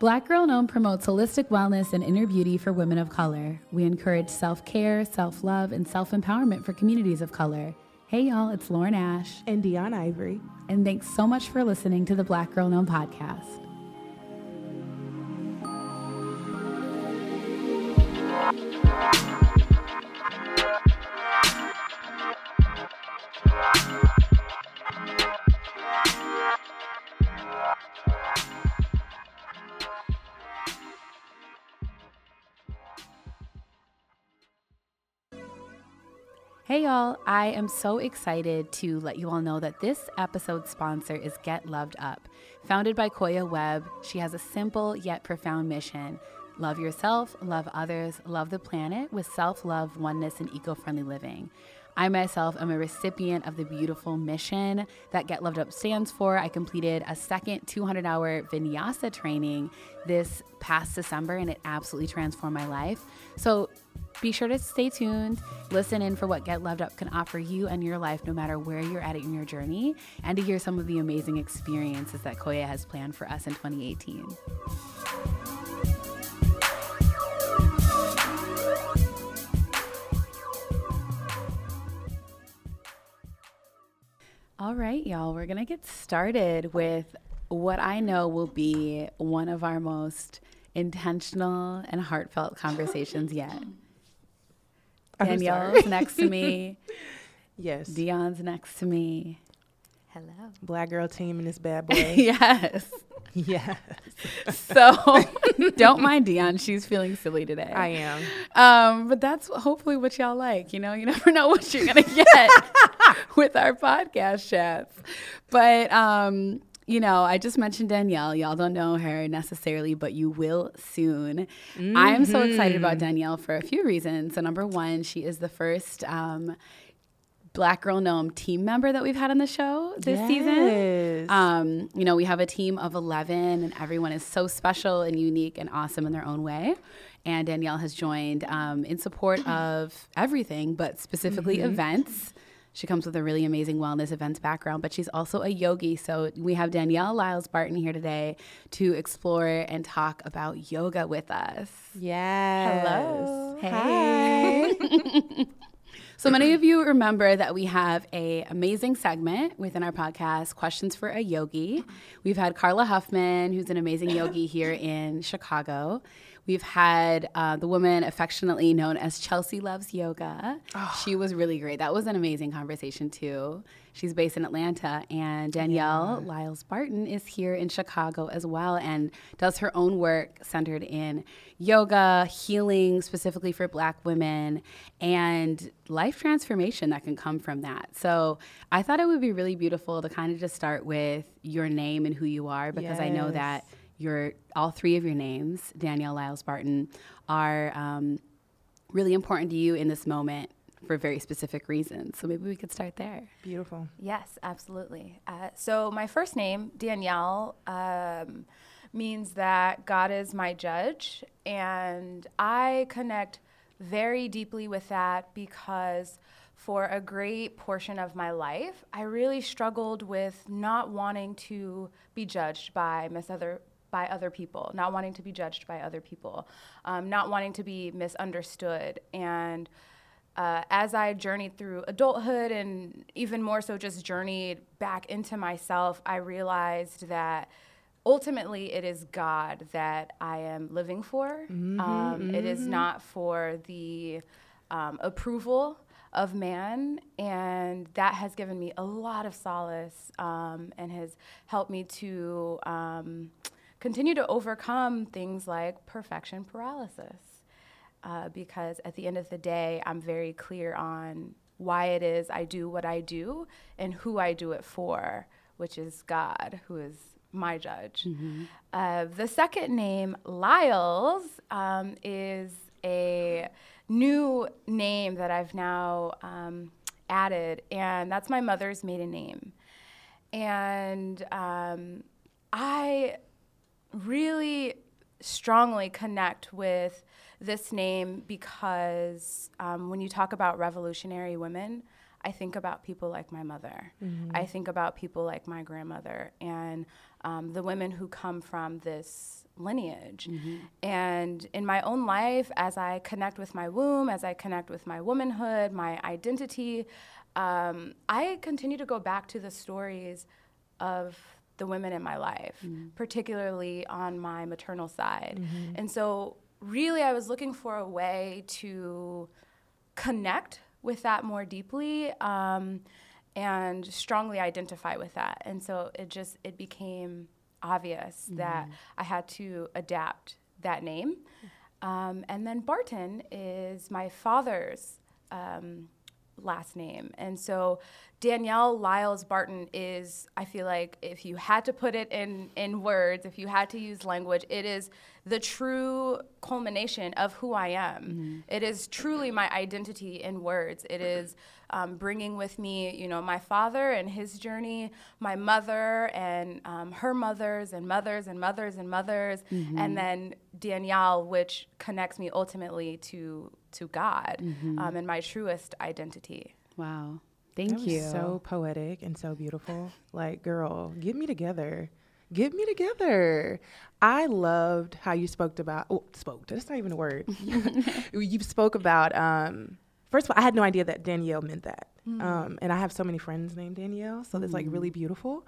Black Girl In Om promotes holistic wellness and inner beauty for women of color. We encourage self care, self love, and self empowerment for communities of color. Hey, y'all, it's Lauren Ash. And Deun Ivory. And thanks so much for listening to the Black Girl In Om podcast. Hey y'all, I am so excited to let you all know that this episode's sponsor is Get Loved Up. Founded by Koya Webb, she has a simple yet profound mission love yourself, love others, love the planet with self love, oneness, and eco friendly living. I myself am a recipient of the beautiful mission that Get Loved Up stands for. I completed a second 200 hour vinyasa training this past December and it absolutely transformed my life. So be sure to stay tuned, listen in for what Get Loved Up can offer you and your life, no matter where you're at in your journey, and to hear some of the amazing experiences that Koya has planned for us in 2018. All right, y'all, we're going to get started with what I know will be one of our most intentional and heartfelt conversations yet. Danielle's next to me. Yes. Deun's next to me. Hello. Black girl team in this bad boy. yes. yes. So don't mind Deun. She's feeling silly today. I am. Um, but that's hopefully what y'all like. You know, you never know what you're gonna get with our podcast chats. But um, you know, I just mentioned Danielle. Y'all don't know her necessarily, but you will soon. Mm-hmm. I am so excited about mm-hmm. Danielle for a few reasons. So, number one, she is the first um, Black Girl In Om team member that we've had on the show this yes. season. Um, you know, we have a team of 11, and everyone is so special and unique and awesome in their own way. And Danielle has joined um, in support of everything, but specifically mm-hmm. events. She comes with a really amazing wellness events background, but she's also a yogi. So we have Danielle Lyles Barton here today to explore and talk about yoga with us. Yes. Hello. Hey. Hi. so many of you remember that we have a amazing segment within our podcast, Questions for a Yogi. We've had Carla Huffman, who's an amazing yogi here in Chicago. We've had uh, the woman affectionately known as Chelsea Loves Yoga. Oh. She was really great. That was an amazing conversation, too. She's based in Atlanta. And Danielle yeah. Lyles Barton is here in Chicago as well and does her own work centered in yoga, healing specifically for Black women, and life transformation that can come from that. So I thought it would be really beautiful to kind of just start with your name and who you are because yes. I know that your all three of your names, Danielle Lyles Barton, are um, really important to you in this moment for very specific reasons. So maybe we could start there. Beautiful. Yes, absolutely. Uh, so my first name, Danielle, um, means that God is my judge, and I connect very deeply with that because for a great portion of my life, I really struggled with not wanting to be judged by mis- other, by other people, not wanting to be judged by other people, um, not wanting to be misunderstood. And uh, as I journeyed through adulthood and even more so just journeyed back into myself, I realized that ultimately it is God that I am living for. Mm-hmm, um, mm-hmm. It is mm-hmm. not for the um, approval of man. And that has given me a lot of solace um, and has helped me to um, continue to overcome things like perfection paralysis. Uh, because at the end of the day, I'm very clear on why it is I do what I do and who I do it for, which is God, who is my judge. Mm-hmm. Uh, the second name, Lyles, um, is a new name that I've now um, added, and that's my mother's maiden name. And um, I really strongly connect with this name because um, when you talk about revolutionary women, I think about people like my mother. Mm-hmm. I think about people like my grandmother and um, the women who come from this lineage. And in my own life, as I connect with my womb, as I connect with my womanhood, my identity, um, I continue to go back to the stories of the women in my life, particularly on my maternal side. And so, really, I was looking for a way to connect with that more deeply um, and strongly identify with that. And so, it just it became obvious that I had to adapt that name. Um, and then Barton is my father's um, last name. And so Danielle Lyles Barton is, I feel like, if you had to put it in, in words, if you had to use language, it is the true culmination of who I am. It is truly my identity in words. It is um, bringing with me, you know, my father and his journey, my mother and um, her mothers and mothers and mothers and mothers, and then Danielle, which connects me ultimately to to God um, and my truest identity. Wow. Thank That was you. So poetic and so beautiful. Like, girl, get me together. Get me together. I loved how you spoke about. Oh, spoke. That's not even a word. you spoke about. Um, first of all, I had no idea that Danielle meant that. Um, and I have so many friends named Danielle, so that's like really beautiful.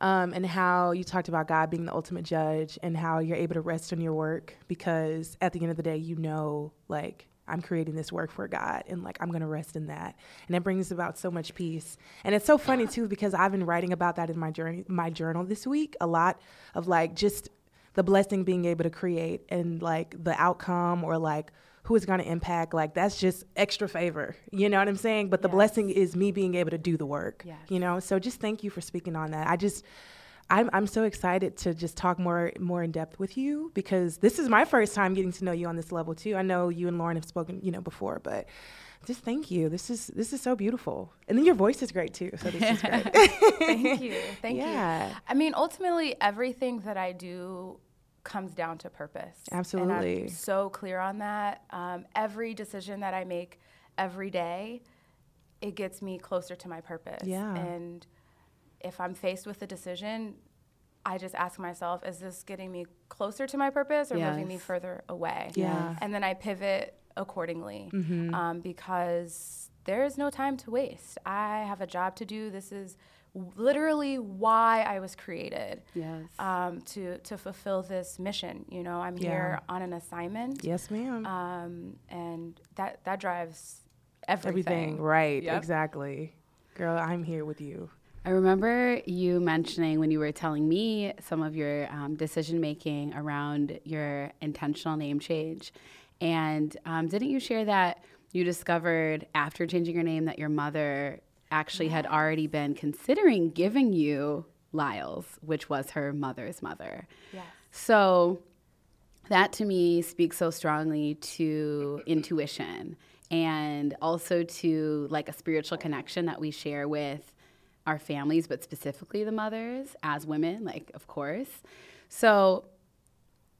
Um, and how you talked about God being the ultimate judge, and how you're able to rest on your work because at the end of the day, you know, like I'm creating this work for God and like I'm going to rest in that. And it brings about so much peace. And it's so funny too because I've been writing about that in my journey my journal this week, a lot of like just the blessing being able to create and like the outcome or like who is going to impact like that's just extra favor. You know what I'm saying? But the Yes. blessing is me being able to do the work. Yes. You know? So just thank you for speaking on that. I just I'm I'm so excited to just talk more more in depth with you because this is my first time getting to know you on this level too. I know you and Lauren have spoken, you know, before, but just thank you. This is this is so beautiful. And then your voice is great too. So this is great. Thank you. Thank Yeah. you. I mean, ultimately, everything that I do comes down to purpose. And Absolutely. I'm so clear on that. Um, every decision that I make every day, it gets me closer to my purpose. Yeah. And if I'm faced with a decision, I just ask myself, is this getting me closer to my purpose or moving me further away? Yeah. And then I pivot accordingly Mm-hmm. um, because there is no time to waste. I have a job to do. This is literally why I was created yes. um, to to fulfill this mission. You know, I'm here on an assignment, yes, ma'am. um, and that that drives everything. Everything. Right. Yep. Exactly. Girl, I'm here with you. I remember you mentioning when you were telling me some of your um, decision making around your intentional name change. And um, didn't you share that you discovered after changing your name that your mother actually had already been considering giving you Lyles, which was her mother's mother? Yes. So that to me speaks so strongly to intuition and also to like a spiritual connection that we share with our families, but specifically the mothers as women, like, of course. So,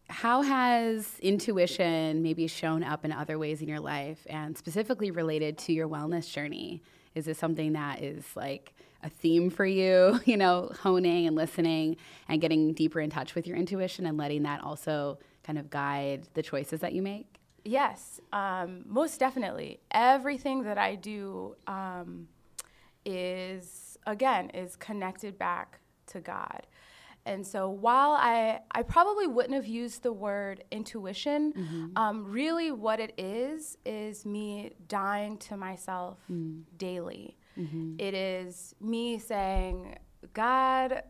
how has intuition maybe shown up in other ways in your life and specifically related to your wellness journey? Is this something that is like a theme for you, you know, honing and listening and getting deeper in touch with your intuition and letting that also kind of guide the choices that you make? Yes, um, most definitely. Everything that I do um, is again is connected back to God. And so while I, I probably wouldn't have used the word intuition, mm-hmm. um, really what it is is me dying to myself mm. daily. Mm-hmm. It is me saying, God,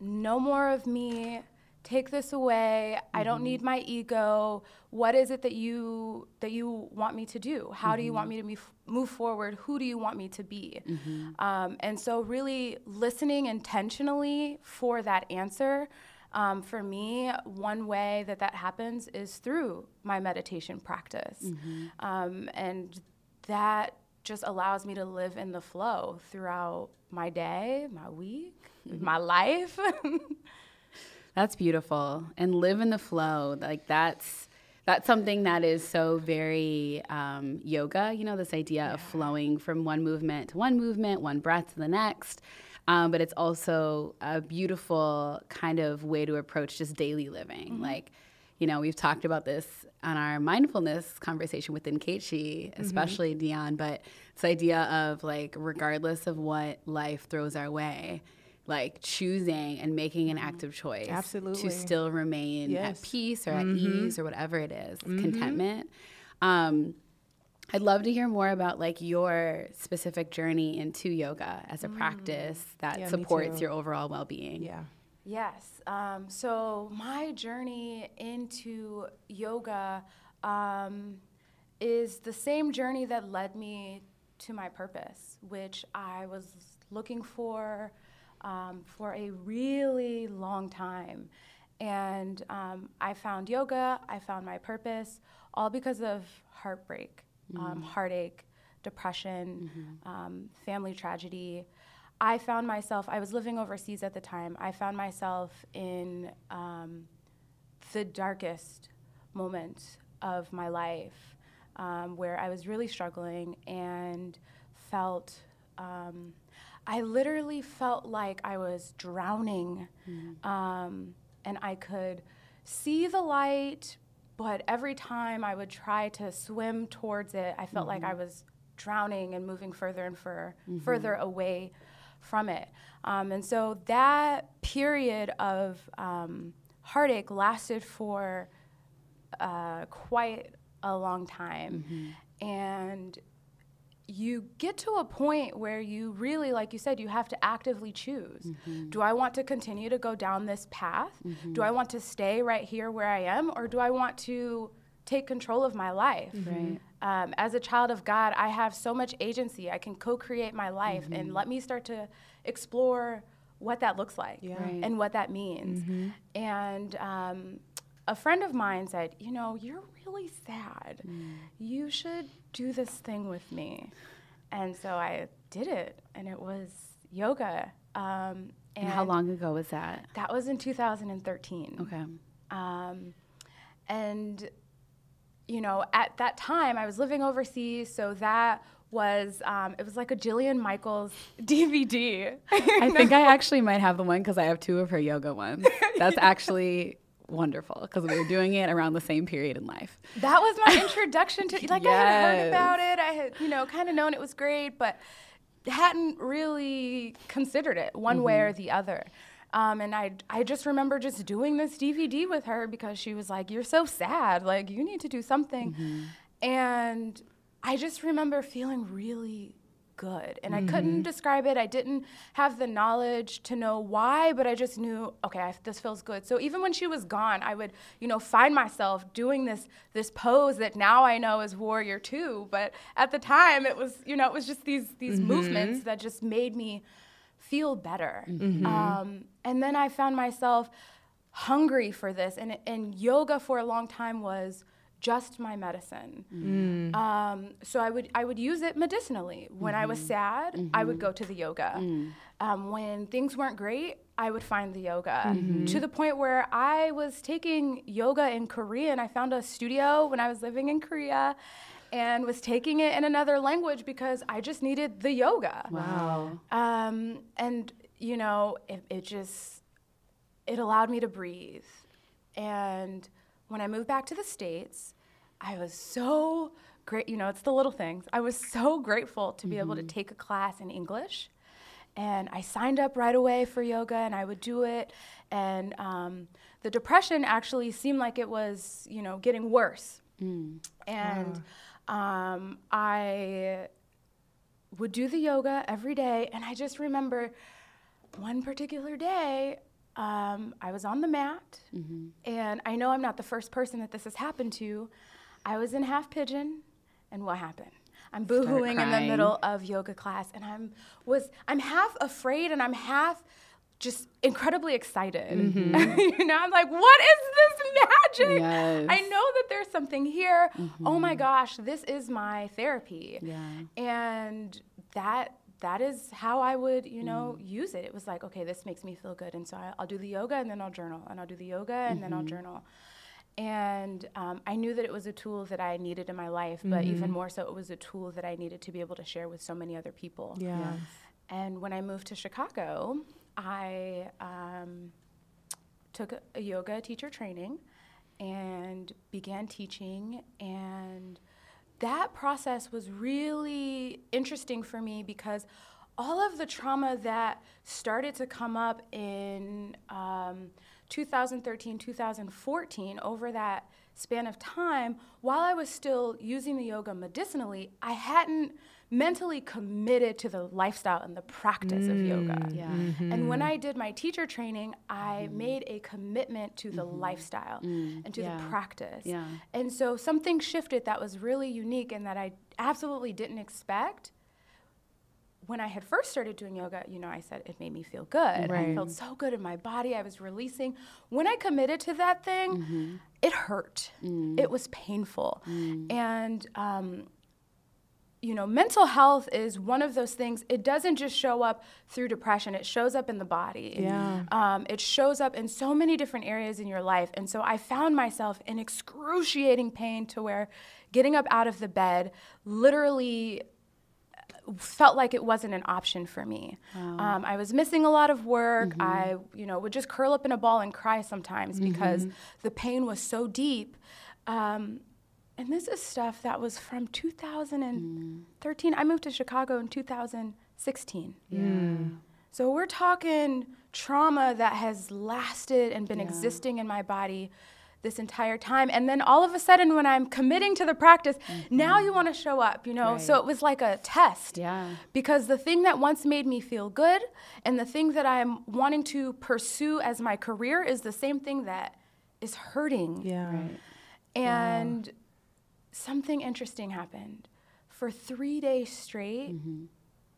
no more of me take this away. I don't need my ego. What is it that you that you want me to do? How do you want me to move, move forward? Who do you want me to be? Um, and so really listening intentionally for that answer um, for me one way that that happens is through my meditation practice. Um, and that just allows me to live in the flow throughout my day my week my life That's beautiful. And live in the flow. Like that's that's something that is so very um, yoga. You know, this idea of flowing from one movement to one movement, one breath to the next. Um, but it's also a beautiful kind of way to approach just daily living. Mm-hmm. Like, you know, we've talked about this on our mindfulness conversation with Nkechi, Mm-hmm. especially Deun, but this idea of like, regardless of what life throws our way, like choosing and making an active choice Mm-hmm. Absolutely. to still remain Yes. at peace or at Mhm. ease or whatever it is, contentment. Um, I'd love to hear more about like your specific journey into yoga as a practice that Yeah, supports your overall well-being. Yeah. Yes. Um, so my journey into yoga um, is the same journey that led me to my purpose, which I was looking for um, for a really long time. And um, I found yoga, I found my purpose, all because of heartbreak, um, heartache, depression, um, family tragedy. I found myself, I was living overseas at the time, I found myself in um, the darkest moment of my life um, where I was really struggling and felt, um, I literally felt like I was drowning. Um, and I could see the light, but every time I would try to swim towards it, I felt like I was drowning and moving further and fur- further away from it. Um, and so that period of um, heartache lasted for uh, quite a long time. And you get to a point where you really, like you said, you have to actively choose. Mm-hmm. Do I want to continue to go down this path? Mm-hmm. Do I want to stay right here where I am? Or do I want to take control of my life? Mm-hmm. Right. Um, as a child of God, I have so much agency. I can co create my life and let me start to explore what that looks like Yeah. Right. and what that means. And um, a friend of mine said, You know, you're really sad. You should do this thing with me. And so I did it, and it was yoga. Um, And how long ago was that? That was in 2013. Okay. Um, and, you know, at that time I was living overseas, so that was, um, it was like a Jillian Michaels DVD. I think I actually might have the one because I have two of her yoga ones. That's actually wonderful because we were doing it around the same period in life. that was my introduction to, like, I had heard about it. I had, you know, kind of known it was great, but hadn't really considered it one way or the other. Um, and I, I just remember just doing this DVD with her because she was like, "You're so sad. Like, you need to do something." And I just remember feeling really good. And I couldn't mm-hmm. describe it. I didn't have the knowledge to know why, but I just knew, okay, I, this feels good. So even when she was gone, I would, you know, find myself doing this this pose that now I know is warrior two. But at the time, it was, you know, it was just these these mm-hmm. movements that just made me feel better. Mm-hmm. Um, and then I found myself hungry for this, and and yoga for a long time was just my medicine. Um, so I would I would use it medicinally. When I was sad, I would go to the yoga. Um, when things weren't great, I would find the yoga. To the point where I was taking yoga in Korea, and I found a studio when I was living in Korea. And was taking it in another language because I just needed the yoga. Wow. Um, and you know, it, it just it allowed me to breathe. And when I moved back to the states, I was so great. You know, it's the little things. I was so grateful to be able to take a class in English. And I signed up right away for yoga, and I would do it. And um, the depression actually seemed like it was, you know, getting worse. And um, I would do the yoga every day. And I just remember one particular day, um, I was on the mat. And I know I'm not the first person that this has happened to. I was in half pigeon. And what happened? I'm boohooing in the middle of yoga class. And I'm, was, I'm half afraid and I'm half just incredibly excited. Mm-hmm. you know, I'm like, what is this magic? Yes. I know that there's something here. Oh my mm-hmm. gosh, this is my therapy. Yeah. And that that is how I would, you know, mm. use it. It was like, okay, this makes me feel good, and so I, I'll do the yoga, and then I'll journal, and I'll do the yoga, and then I'll mm-hmm. journal. And um, I knew that it was a tool that I needed in my life, but even more so, it was a tool that I needed to be able to share with so many other people. Yeah. And when I moved to Chicago, I um, took a, a yoga teacher training and began teaching. And that process was really interesting for me because all of the trauma that started to come up in um, 2013, 2014, over that span of time, while I was still using the yoga medicinally, I hadn't mentally committed to the lifestyle and the practice of yoga. Mm, yeah. Mm-hmm. And when I did my teacher training, I made a commitment to the mm-hmm. lifestyle mm, and to Yeah. the practice. Yeah. And so something shifted that was really unique and that I absolutely didn't expect. When I had first started doing yoga, you know, I said it made me feel good. I felt so good in my body. I was releasing. When I committed to that thing, it hurt. It was painful. And, um, you know, mental health is one of those things. It doesn't just show up through depression, it shows up in the body. Yeah. Um, it shows up in so many different areas in your life. And so I found myself in excruciating pain to where getting up out of the bed literally felt like it wasn't an option for me. Um, I was missing a lot of work. I, you know, would just curl up in a ball and cry sometimes because the pain was so deep. Um, and this is stuff that was from 2013. I moved to Chicago in 2016. So we're talking trauma that has lasted and been existing in my body this entire time. And then all of a sudden, when I'm committing to the practice, mm-hmm. now you want to show up, you know? So it was like a test. Yeah. Because the thing that once made me feel good and the thing that I'm wanting to pursue as my career is the same thing that is hurting. Yeah. Right. And something interesting happened. For three days straight, mm-hmm.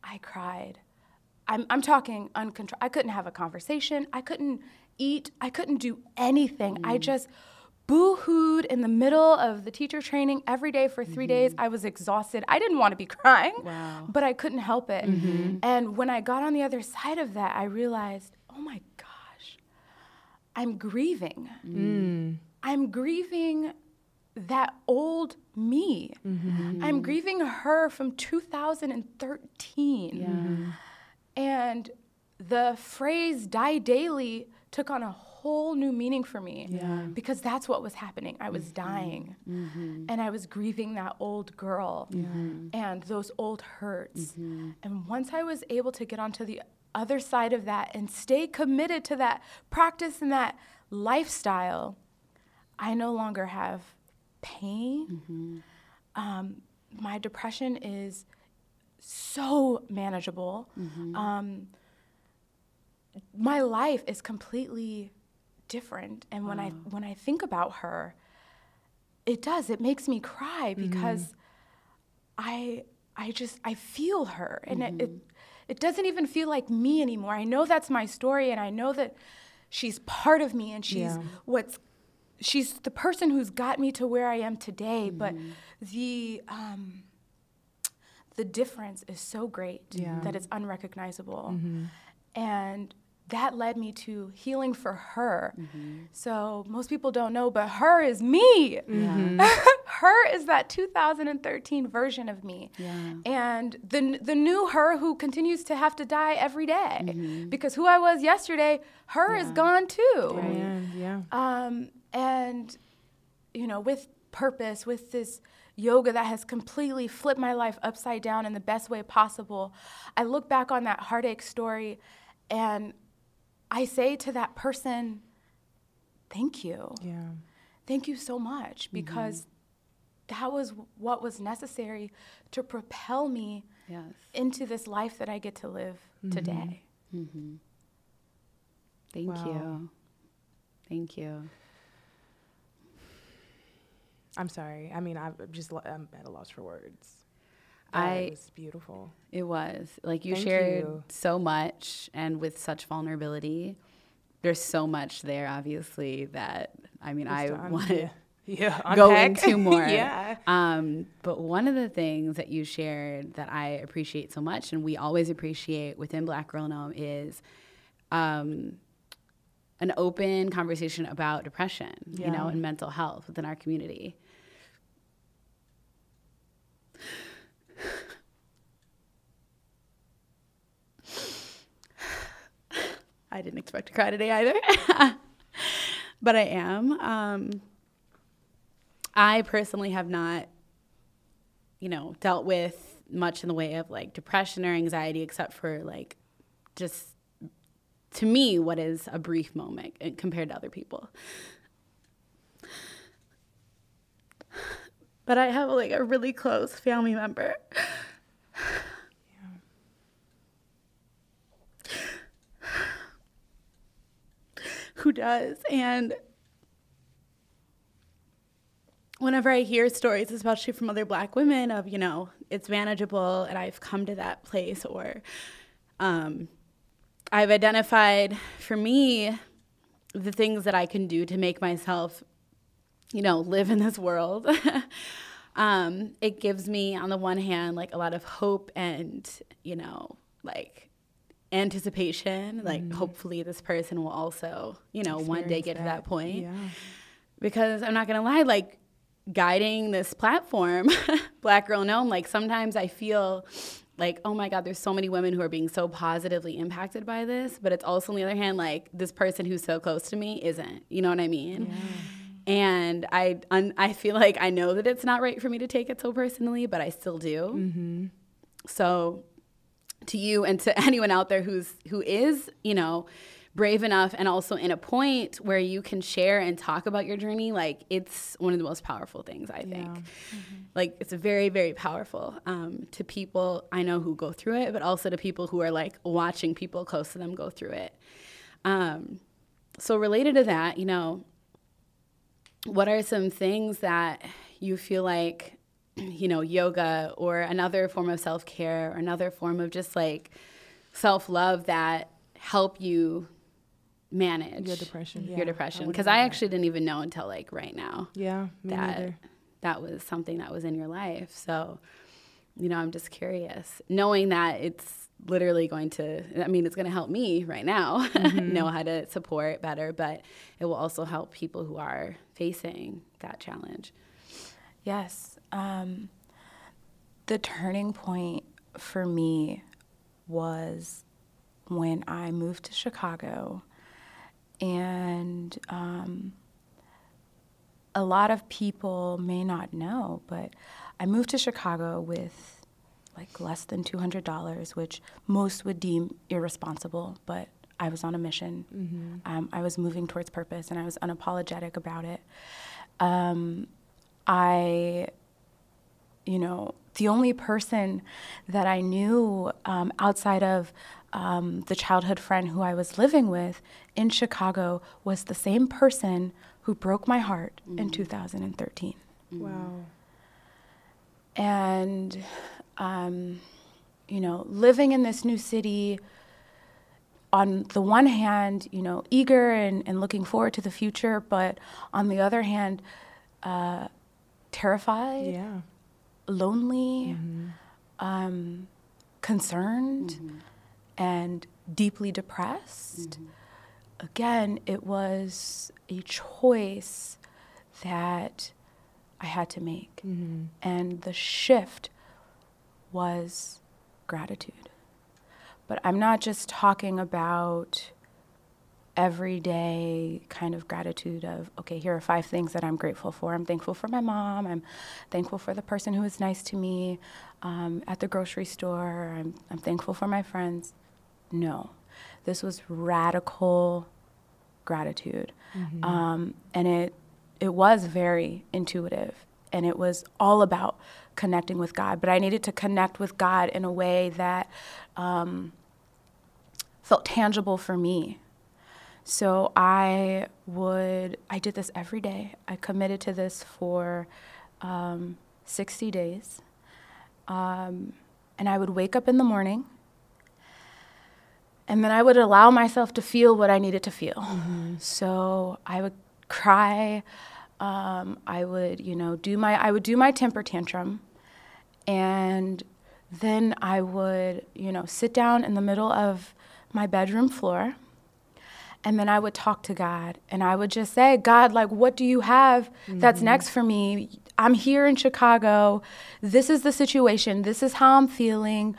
I cried. I'm, I'm talking uncontrolled. I couldn't have a conversation. I couldn't eat. I couldn't do anything. I mm. just boo hooed in the middle of the teacher training every day for 3 days. Mm-hmm. I was exhausted. I didn't want to be crying, Wow. but I couldn't help it. Mm-hmm. And when I got on the other side of that, I realized, oh my gosh, I'm grieving. Mm. I'm grieving that old me. Mm-hmm. I'm grieving her from 2013. Yeah. And the phrase die daily took on a whole new meaning for me because that's what was happening. I was mm-hmm. dying mm-hmm. and I was grieving that old girl and those old hurts. Mm-hmm. And once I was able to get onto the other side of that and stay committed to that practice and that lifestyle, I no longer have pain. Um, my depression is so manageable. Um, my life is completely different, and when I mm. when I think about her, it does. It makes me cry because mm-hmm. I I just I feel her, and it, it mm-hmm. it doesn't even feel like me anymore. I know that's my story, and I know that she's part of me, and she's Yeah. what's she's the person who's got me to where I am today. But mm-hmm. the um, the difference is so great Yeah. that it's unrecognizable, and that led me to healing for her. Mm-hmm. So most people don't know, but her is me. Mm-hmm. her is that 2013 version of me. Yeah. And the the new her who continues to have to die every day. Mm-hmm. because who I was yesterday, her is gone too. Man, yeah. Um, and you know, with purpose, with this yoga that has completely flipped my life upside down in the best way possible, I look back on that heartache story and I say to that person, thank you. Yeah. Thank you so much mm-hmm. because that was what was necessary to propel me Yes. into this life that I get to live mm-hmm. today. Mm-hmm. Thank Wow. you. Thank you. I'm sorry. I mean, I'm just I'm at a loss for words. I- That was beautiful. It was. Like you Thank shared you. so much and with such vulnerability. There's so much there, obviously, that I mean, I Just, want to yeah. Yeah. go unpack. into more. yeah. Um, but one of the things that you shared that I appreciate so much, and we always appreciate within Black Girl In Om, is um, an open conversation about depression, you know, and mental health within our community. I didn't expect to cry today either, but I am. Um, I personally have not, you know, dealt with much in the way of like depression or anxiety, except for like just to me, what is a brief moment compared to other people. But I have like a really close family member. Who does. And whenever I hear stories, especially from other black women, of, you know, it's manageable and I've come to that place, or um, I've identified for me the things that I can do to make myself, you know, live in this world. um, it gives me, on the one hand, like a lot of hope and, you know, like anticipation. Like, mm. hopefully, this person will also, you know, Experience one day get that. to that point. Yeah. Because I'm not to lie, like, guiding this platform, Black Girl In Om like sometimes I feel like, oh my God, there's so many women who are being so positively impacted by this. But it's also, on the other hand, like this person who's so close to me isn't. You know what I mean? Yeah. And I, un- I feel like I know that it's not right for me to take it so personally, but I still do. Mm-hmm. So, to you and to anyone out there who's who is, you know, brave enough and also in a point where you can share and talk about your journey like it's one of the most powerful things i think yeah. mm-hmm. like it's very very powerful um, to people i know who go through it but also to people who are like watching people close to them go through it um, so related to that you know what are some things that you feel like you know yoga or another form of self-care or another form of just like self-love that help you manage your depression. Your depression, because I, I actually didn't even know until like right now. Yeah, that neither. that was something that was in your life. So, you know, I'm just curious, knowing that it's literally going to. I mean, it's going to help me right now mm-hmm. know how to support better, but it will also help people who are facing that challenge. Yes, um, the turning point for me was when I moved to Chicago and um, a lot of people may not know, but I moved to Chicago with like less than $200, which most would deem irresponsible, but I was on a mission. Mm-hmm. Um, I was moving towards purpose and I was unapologetic about it. Um, I, you know, the only person that I knew um, outside of um, the childhood friend who I was living with in Chicago was the same person who broke my heart mm-hmm. in 2013. Mm-hmm. Wow. And, um, you know, living in this new city, on the one hand, you know, eager and, and looking forward to the future, but on the other hand, uh, terrified, yeah. Lonely, mm-hmm. um, concerned. Mm-hmm and deeply depressed. Mm-hmm. Again, it was a choice that I had to make. Mm-hmm. And the shift was gratitude. But I'm not just talking about everyday kind of gratitude of okay here are five things that i'm grateful for i'm thankful for my mom i'm thankful for the person who was nice to me um, at the grocery store I'm, I'm thankful for my friends no. This was radical gratitude. Mm-hmm. Um, and it, it was very intuitive. And it was all about connecting with God. But I needed to connect with God in a way that um, felt tangible for me. So I would, I did this every day. I committed to this for um, 60 days. Um, and I would wake up in the morning and then I would allow myself to feel what I needed to feel. Mm-hmm. So I would cry. Um, I would, you know, do my I would do my temper tantrum, and then I would, you know, sit down in the middle of my bedroom floor, and then I would talk to God, and I would just say, God, like, what do you have that's mm-hmm. next for me? I'm here in Chicago. This is the situation. This is how I'm feeling.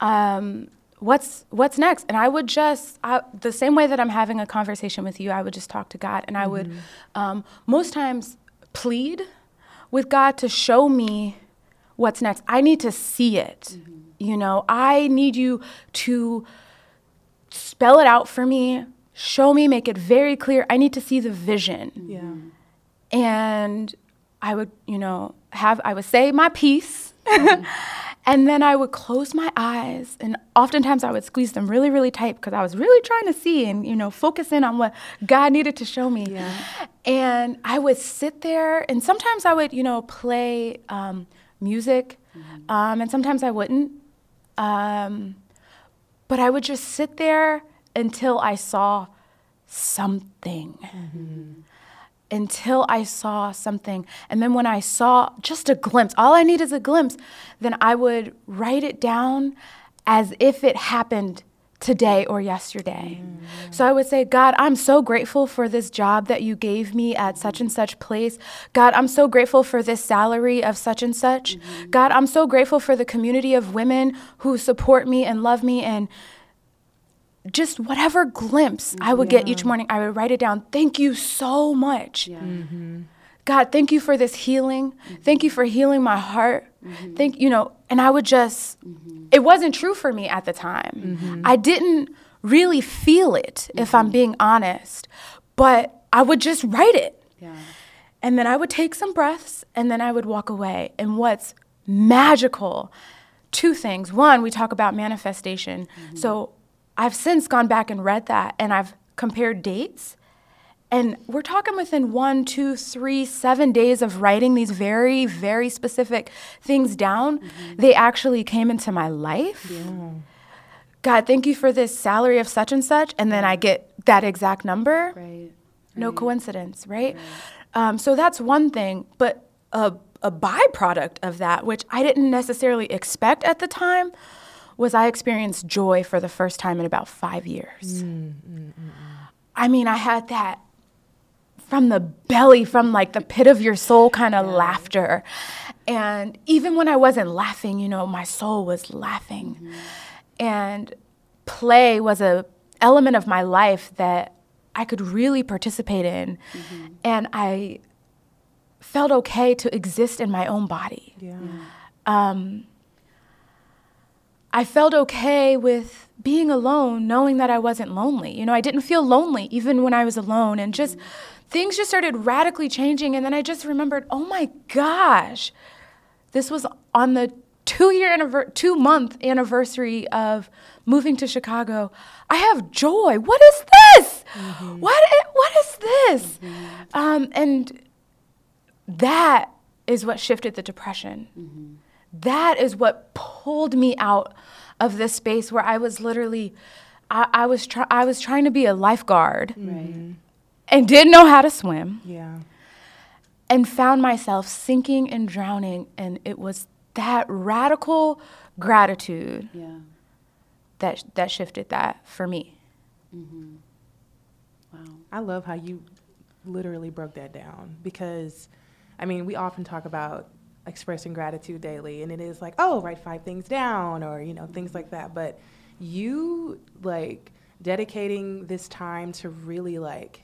Um, what's what's next and i would just I, the same way that i'm having a conversation with you i would just talk to god and i would Mm-hmm. um, most times plead with god to show me what's next i need to see it Mm-hmm. you know i need you to spell it out for me show me make it very clear i need to see the vision Yeah. and I would, you know, have I would say my piece, and then I would close my eyes, and oftentimes I would squeeze them really, really tight because I was really trying to see and you know focus in on what God needed to show me. Yeah. And I would sit there, and sometimes I would, you know, play um, music, um, and sometimes I wouldn't. Um, but I would just sit there until I saw something mm-hmm. until I saw something. And then when I saw just a glimpse, all I need is a glimpse, then I would write it down as if it happened today or yesterday. Mm. So I would say, God, I'm so grateful for this job that you gave me at such and such place. God, I'm so grateful for this salary of such and such. Mm-hmm. God, I'm so grateful for the community of women who support me and love me and just whatever glimpse I would get each morning, I would write it down. Thank you so much. Yeah. Mm-hmm. God, thank you for this healing. Mm-hmm. Thank you for healing my heart. Mm-hmm. Thank you know, and I would just it wasn't true for me at the time. I didn't really feel it if I'm being honest, but I would just write it. Yeah. And then I would take some breaths and then I would walk away. And what's magical, two things. One, we talk about manifestation. So I've since gone back and read that and I've compared dates. And we're talking within one, two, three, seven days of writing these very, very specific things down, they actually came into my life. God, thank you for this salary of such and such. And then I get that exact number. Right. No right. coincidence, right? Um, so that's one thing. But a, a byproduct of that, which I didn't necessarily expect at the time, was I experienced joy for the first time in about five years. Mm, mm, mm, I mean, I had that from the belly, from like the pit of your soul kind of laughter. And even when I wasn't laughing, you know, my soul was laughing. And play was a element of my life that I could really participate in. Mm-hmm. And I felt okay to exist in my own body. Yeah. Um, I felt okay with being alone, knowing that I wasn't lonely. You know, I didn't feel lonely even when I was alone, and just things just started radically changing. And then I just remembered, oh my gosh, this was on the two year anniver- two month anniversary of moving to Chicago. I have joy. What is this? Mm-hmm. What i- what is this? Mm-hmm. Um, and that is what shifted the depression. Mm-hmm. That is what pulled me out of this space where I was literally, I, I was try- I was trying to be a lifeguard Right. Mm-hmm. and didn't know how to swim Yeah. and found myself sinking and drowning. And it was that radical gratitude Yeah. that that shifted that for me. Mm-hmm. Wow. I love how you literally broke that down because, I mean, we often talk about expressing gratitude daily, and it is like, oh, write five things down, or you know, things like that. But you like dedicating this time to really like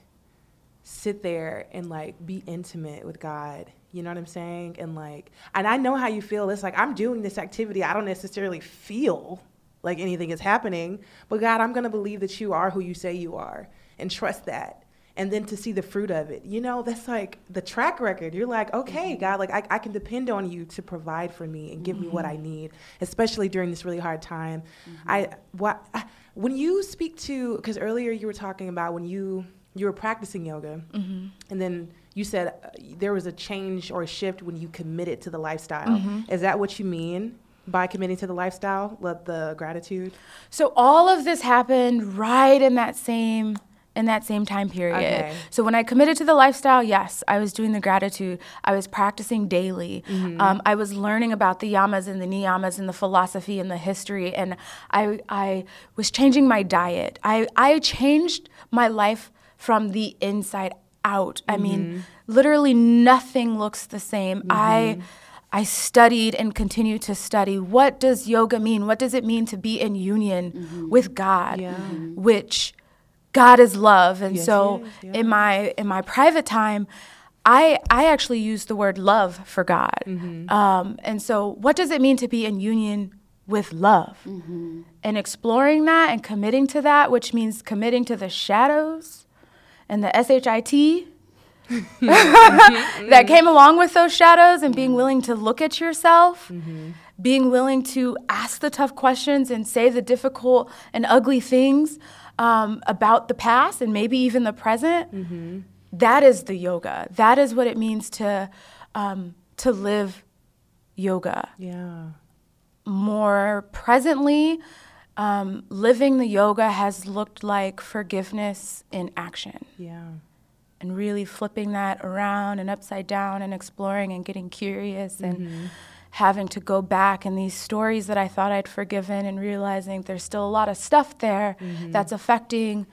sit there and like be intimate with God. You know what I'm saying? And like, and I know how you feel. It's like I'm doing this activity. I don't necessarily feel like anything is happening, but God, I'm gonna believe that you are who you say you are, and trust that. And then to see the fruit of it, you know, that's like the track record. You're like, okay, mm-hmm. God, like I, I can depend on you to provide for me and give me what I mm-hmm. need, especially during this really hard time. Mm-hmm. I what I, when you speak to because earlier you were talking about when you you were practicing yoga, and then you said uh, there was a change or a shift when you committed to the lifestyle. Is that what you mean by committing to the lifestyle, the, the gratitude? So all of this happened right in that same in that same time period. Okay. So when I committed to the lifestyle, yes, I was doing the gratitude. I was practicing daily. Um, I was learning about the yamas and the niyamas and the philosophy and the history, and I I was changing my diet. I I changed my life from the inside out. I mean, literally nothing looks the same. I I studied and continue to study what does yoga mean? What does it mean to be in union Mm-hmm. with God? Yeah. Which God is love. And Yes, so is, yeah. in my in my private time, I I actually use the word love for God. Mm-hmm. Um, and so what does it mean to be in union with love? And exploring that and committing to that, which means committing to the shadows and the SHIT that came along with those shadows and being willing to look at yourself, being willing to ask the tough questions and say the difficult and ugly things um, about the past and maybe even the present. That is the yoga. That is what it means to um, to live yoga Yeah. more presently, um, living the yoga has looked like forgiveness in action Yeah. and really flipping that around and upside down and exploring and getting curious and having to go back and these stories that I thought I'd forgiven and realizing there's still a lot of stuff there that's affecting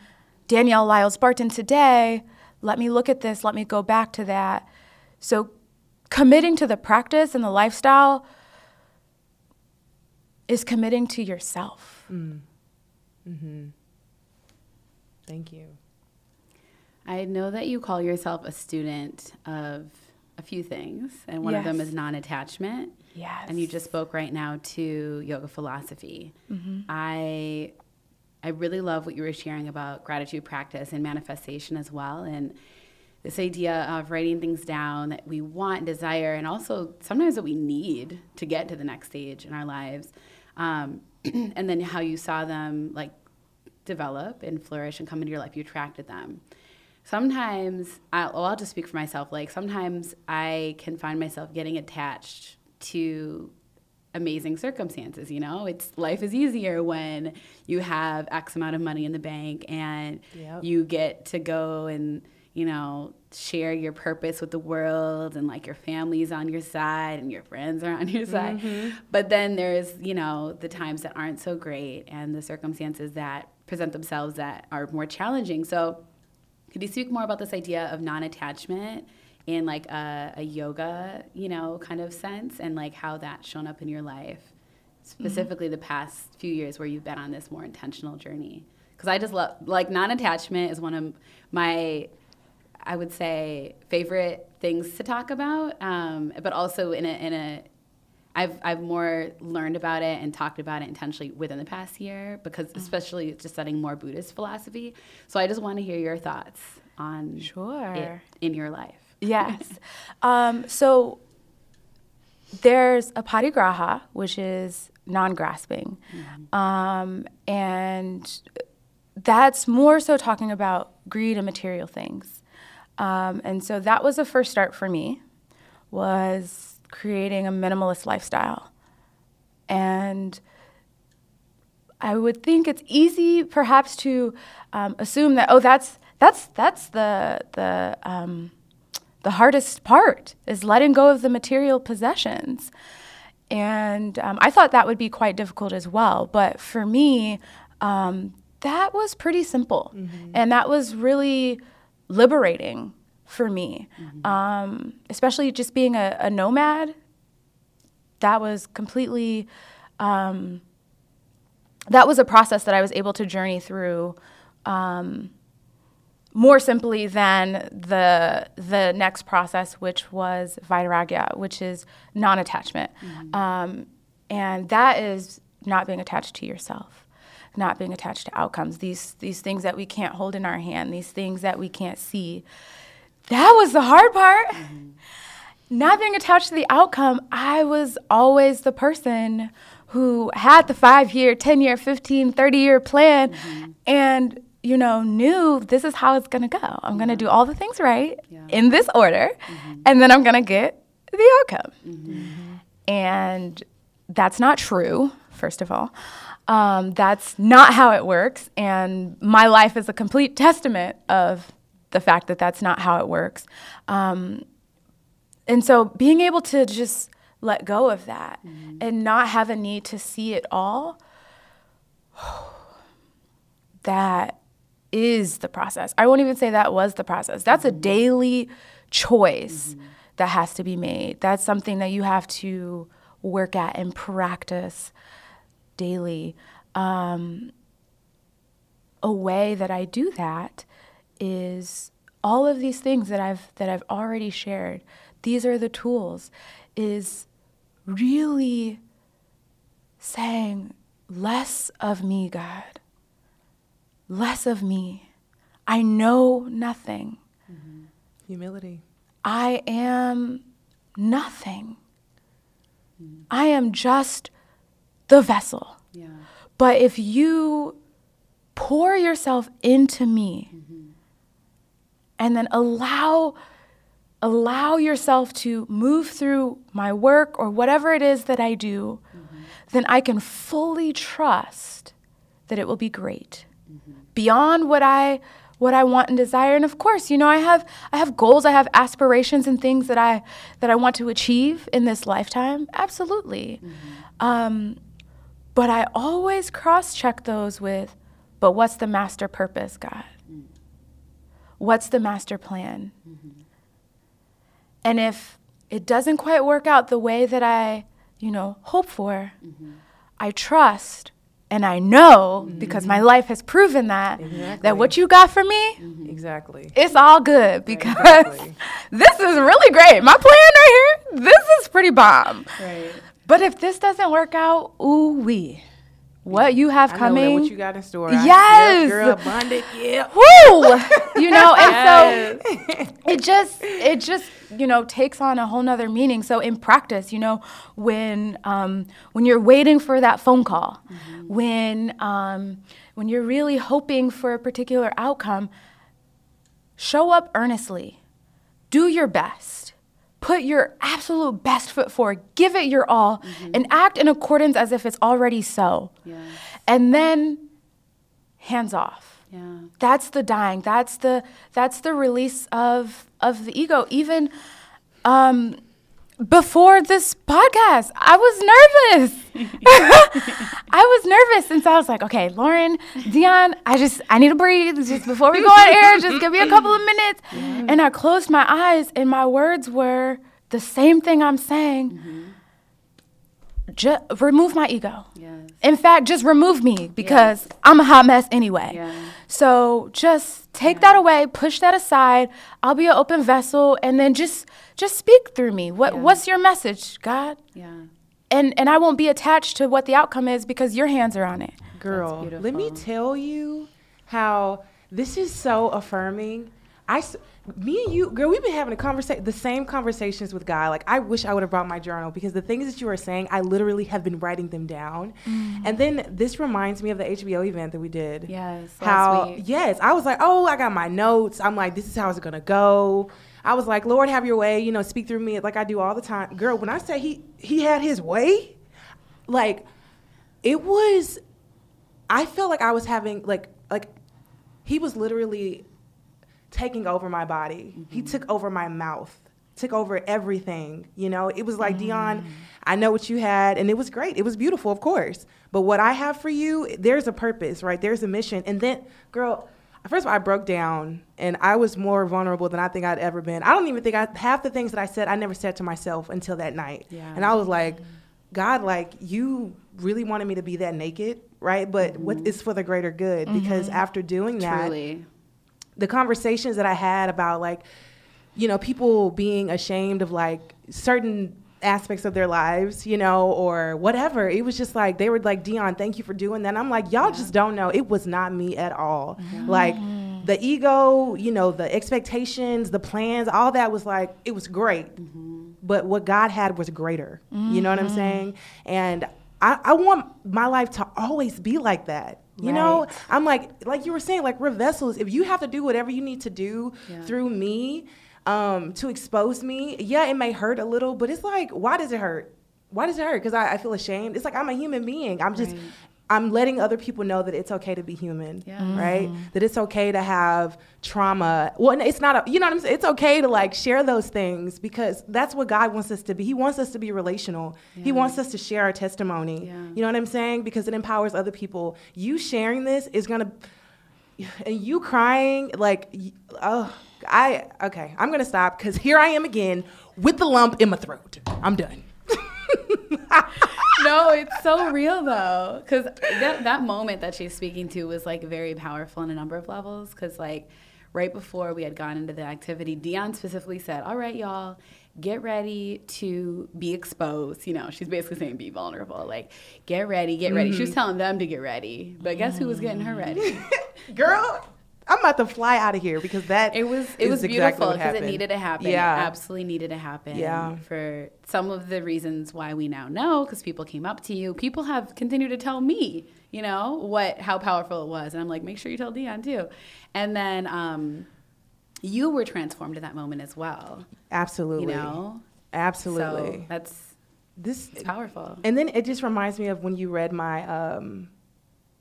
Danielle Lyles Barton today. Let me look at this, let me go back to that. So committing to the practice and the lifestyle is committing to yourself. Mm. Mhm. Thank you. I know that you call yourself a student of a few things, and one of them is non attachment. Yes. And you just spoke right now to yoga philosophy. I I really love what you were sharing about gratitude practice and manifestation as well, and this idea of writing things down that we want, desire, and also sometimes that we need to get to the next stage in our lives, um, and then how you saw them like develop and flourish and come into your life. You attracted them. Sometimes, I'll, well, I'll just speak for myself. Like sometimes I can find myself getting attached to amazing circumstances you know? It's life is easier when you have x amount of money in the bank and Yep. you get to go and you know share your purpose with the world and like your family's on your side and your friends are on your side. Mm-hmm. But then there's you know the times that aren't so great and the circumstances that present themselves that are more challenging. So could you speak more about this idea of non-attachment in like a, a yoga, you know, kind of sense, and like how that's shown up in your life, specifically the past few years where you've been on this more intentional journey? Because I just love like non-attachment is one of my, I would say, favorite things to talk about, um, but also in a in a I've I've more learned about it and talked about it intentionally within the past year because especially just studying more Buddhist philosophy. So I just want to hear your thoughts on Sure. it in your life. Yes. um, so there's aparigraha, which is non-grasping, um, and that's more so talking about greed and material things. Um, and so that was the first start for me, was creating a minimalist lifestyle, and I would think it's easy, perhaps, to um, assume that oh, that's that's that's the the um, the hardest part is letting go of the material possessions. And um, I thought that would be quite difficult as well. But for me, um, that was pretty simple. And that was really liberating for me, um, especially just being a, a nomad. That was completely, um, that was a process that I was able to journey through. More simply than the the next process, which was vairagya, which is non-attachment, mm-hmm. um, and that is not being attached to yourself, not being attached to outcomes. These these things that we can't hold in our hand, these things that we can't see. That was the hard part. Mm-hmm. Not being attached to the outcome, I was always the person who had the five year, 10 year, 15, 30 year plan mm-hmm. and you know, knew this is how it's gonna go. I'm gonna do all the things right in this order, and then I'm gonna get the outcome. And that's not true, first of all. Um, that's not how it works. And my life is a complete testament of the fact that that's not how it works. Um, and so being able to just let go of that and not have a need to see it all, that is the process. I won't even say that was the process. That's a daily choice that has to be made. That's something that you have to work at and practice daily. Um, a way that I do that is all of these things that I've that I've already shared. These are the tools. Is really saying less of me, God. Less of me. I know nothing. Mm-hmm. Humility. I am nothing. Mm. I am just the vessel. Yeah. But if you pour yourself into me mm-hmm. and then allow allow yourself to move through my work or whatever it is that I do, mm-hmm. then I can fully trust that it will be great. Mm-hmm. Beyond what I what I want and desire. And of course, you know, I have I have goals, I have aspirations and things that I that I want to achieve in this lifetime. Absolutely. Mm-hmm. Um, but I always cross check those with, but what's the master purpose, God? Mm. What's the master plan? Mm-hmm. And if it doesn't quite work out the way that I, you know, hope for, mm-hmm. I trust and I know mm-hmm. because my life has proven that exactly. that what you got for me, mm-hmm. exactly, it's all good because exactly. this is really great. My plan right here, this is pretty bomb. Right. But if this doesn't work out, ooh wee what you have I coming. what you got in store. Yes, girl, abundant. Yeah. Woo! you know, and yes. so it just it just you know takes on a whole nother meaning. So in practice, you know, when um, when you're waiting for that phone call, mm-hmm. when um, when you're really hoping for a particular outcome, show up earnestly, do your best put your absolute best foot forward, give it your all, mm-hmm. and act in accordance as if it's already so. Yes. And then hands off. Yeah. That's the dying. That's the that's the release of of the ego. Even um, before this podcast, I was nervous. I was nervous, and so I was like, "Okay, Lauren, Deun, I just I need to breathe. Just before we go on air, just give me a couple of minutes." Yeah. And I closed my eyes, and my words were the same thing I'm saying. Mm-hmm. Just remove my ego. Yes. In fact, just remove me because yes. I'm a hot mess anyway. Yeah. So just take yeah. that away, push that aside. I'll be an open vessel, and then just just speak through me. What yeah. what's your message, God? Yeah. And and I won't be attached to what the outcome is because your hands are on it. Girl, let me tell you how this is so affirming. I me and you, girl, we've been having a conversation, the same conversations with Guy. Like, I wish I would have brought my journal because the things that you are saying, I literally have been writing them down. Mm. And then this reminds me of the HBO event that we did. Yes. How, yes, I was like, oh, I got my notes. I'm like, this is how it's gonna go. I was like, Lord, have your way. You know, speak through me like I do all the time. Girl, when I say he he had his way, like, it was. I felt like I was having like like, he was literally taking over my body. Mm-hmm. He took over my mouth, took over everything. You know, it was like, mm. Deun, I know what you had, and it was great. It was beautiful, of course. But what I have for you, there's a purpose, right? There's a mission. And then, girl, first of all, I broke down and I was more vulnerable than I think I'd ever been. I don't even think I, half the things that I said, I never said to myself until that night. Yeah. And I was like, God, like, you really wanted me to be that naked, right? But mm-hmm. what is for the greater good? Mm-hmm. Because after doing that, Truly the conversations that I had about like, you know, people being ashamed of like certain aspects of their lives, you know, or whatever. It was just like they were like, Deun, thank you for doing that. And I'm like, y'all yeah. just don't know. It was not me at all. Mm-hmm. Like the ego, you know, the expectations, the plans, all that was like, it was great. Mm-hmm. But what God had was greater. Mm-hmm. You know what I'm mm-hmm. saying? And I, I want my life to always be like that. You right. know, I'm like, like you were saying, like we're vessels. If you have to do whatever you need to do yeah. through me um, to expose me, yeah, it may hurt a little, but it's like, why does it hurt? Why does it hurt? Because I, I, feel ashamed. It's like I'm a human being. I'm just, right. I'm letting other people know that it's okay to be human, yeah. right? Mm-hmm. That it's okay to have trauma. Well, it's not, a, you know what I'm saying? It's okay to like share those things because that's what God wants us to be. He wants us to be relational. Yeah. He wants us to share our testimony. Yeah. You know what I'm saying? Because it empowers other people. You sharing this is gonna, and you crying, like, oh, I okay. I'm gonna stop because here I am again with the lump in my throat. I'm done. no, it's so real though, because that that moment that she's speaking to was like very powerful on a number of levels. Because like right before we had gone into the activity, Deun specifically said, "All right, y'all." Get ready to be exposed. You know, she's basically saying be vulnerable. Like, get ready, get ready. She was mm-hmm. telling them to get ready, but guess who was getting her ready? Girl, I'm about to fly out of here because that It was it was exactly beautiful because it needed to happen. Yeah. It absolutely needed to happen. Yeah. For some of the reasons why we now know, because people came up to you. People have continued to tell me, you know, what how powerful it was, and I'm like, make sure you tell Deun too. And then um, you were transformed in that moment as well. Absolutely. You know, Absolutely. So that's this it's powerful. and then it just reminds me of when you read my um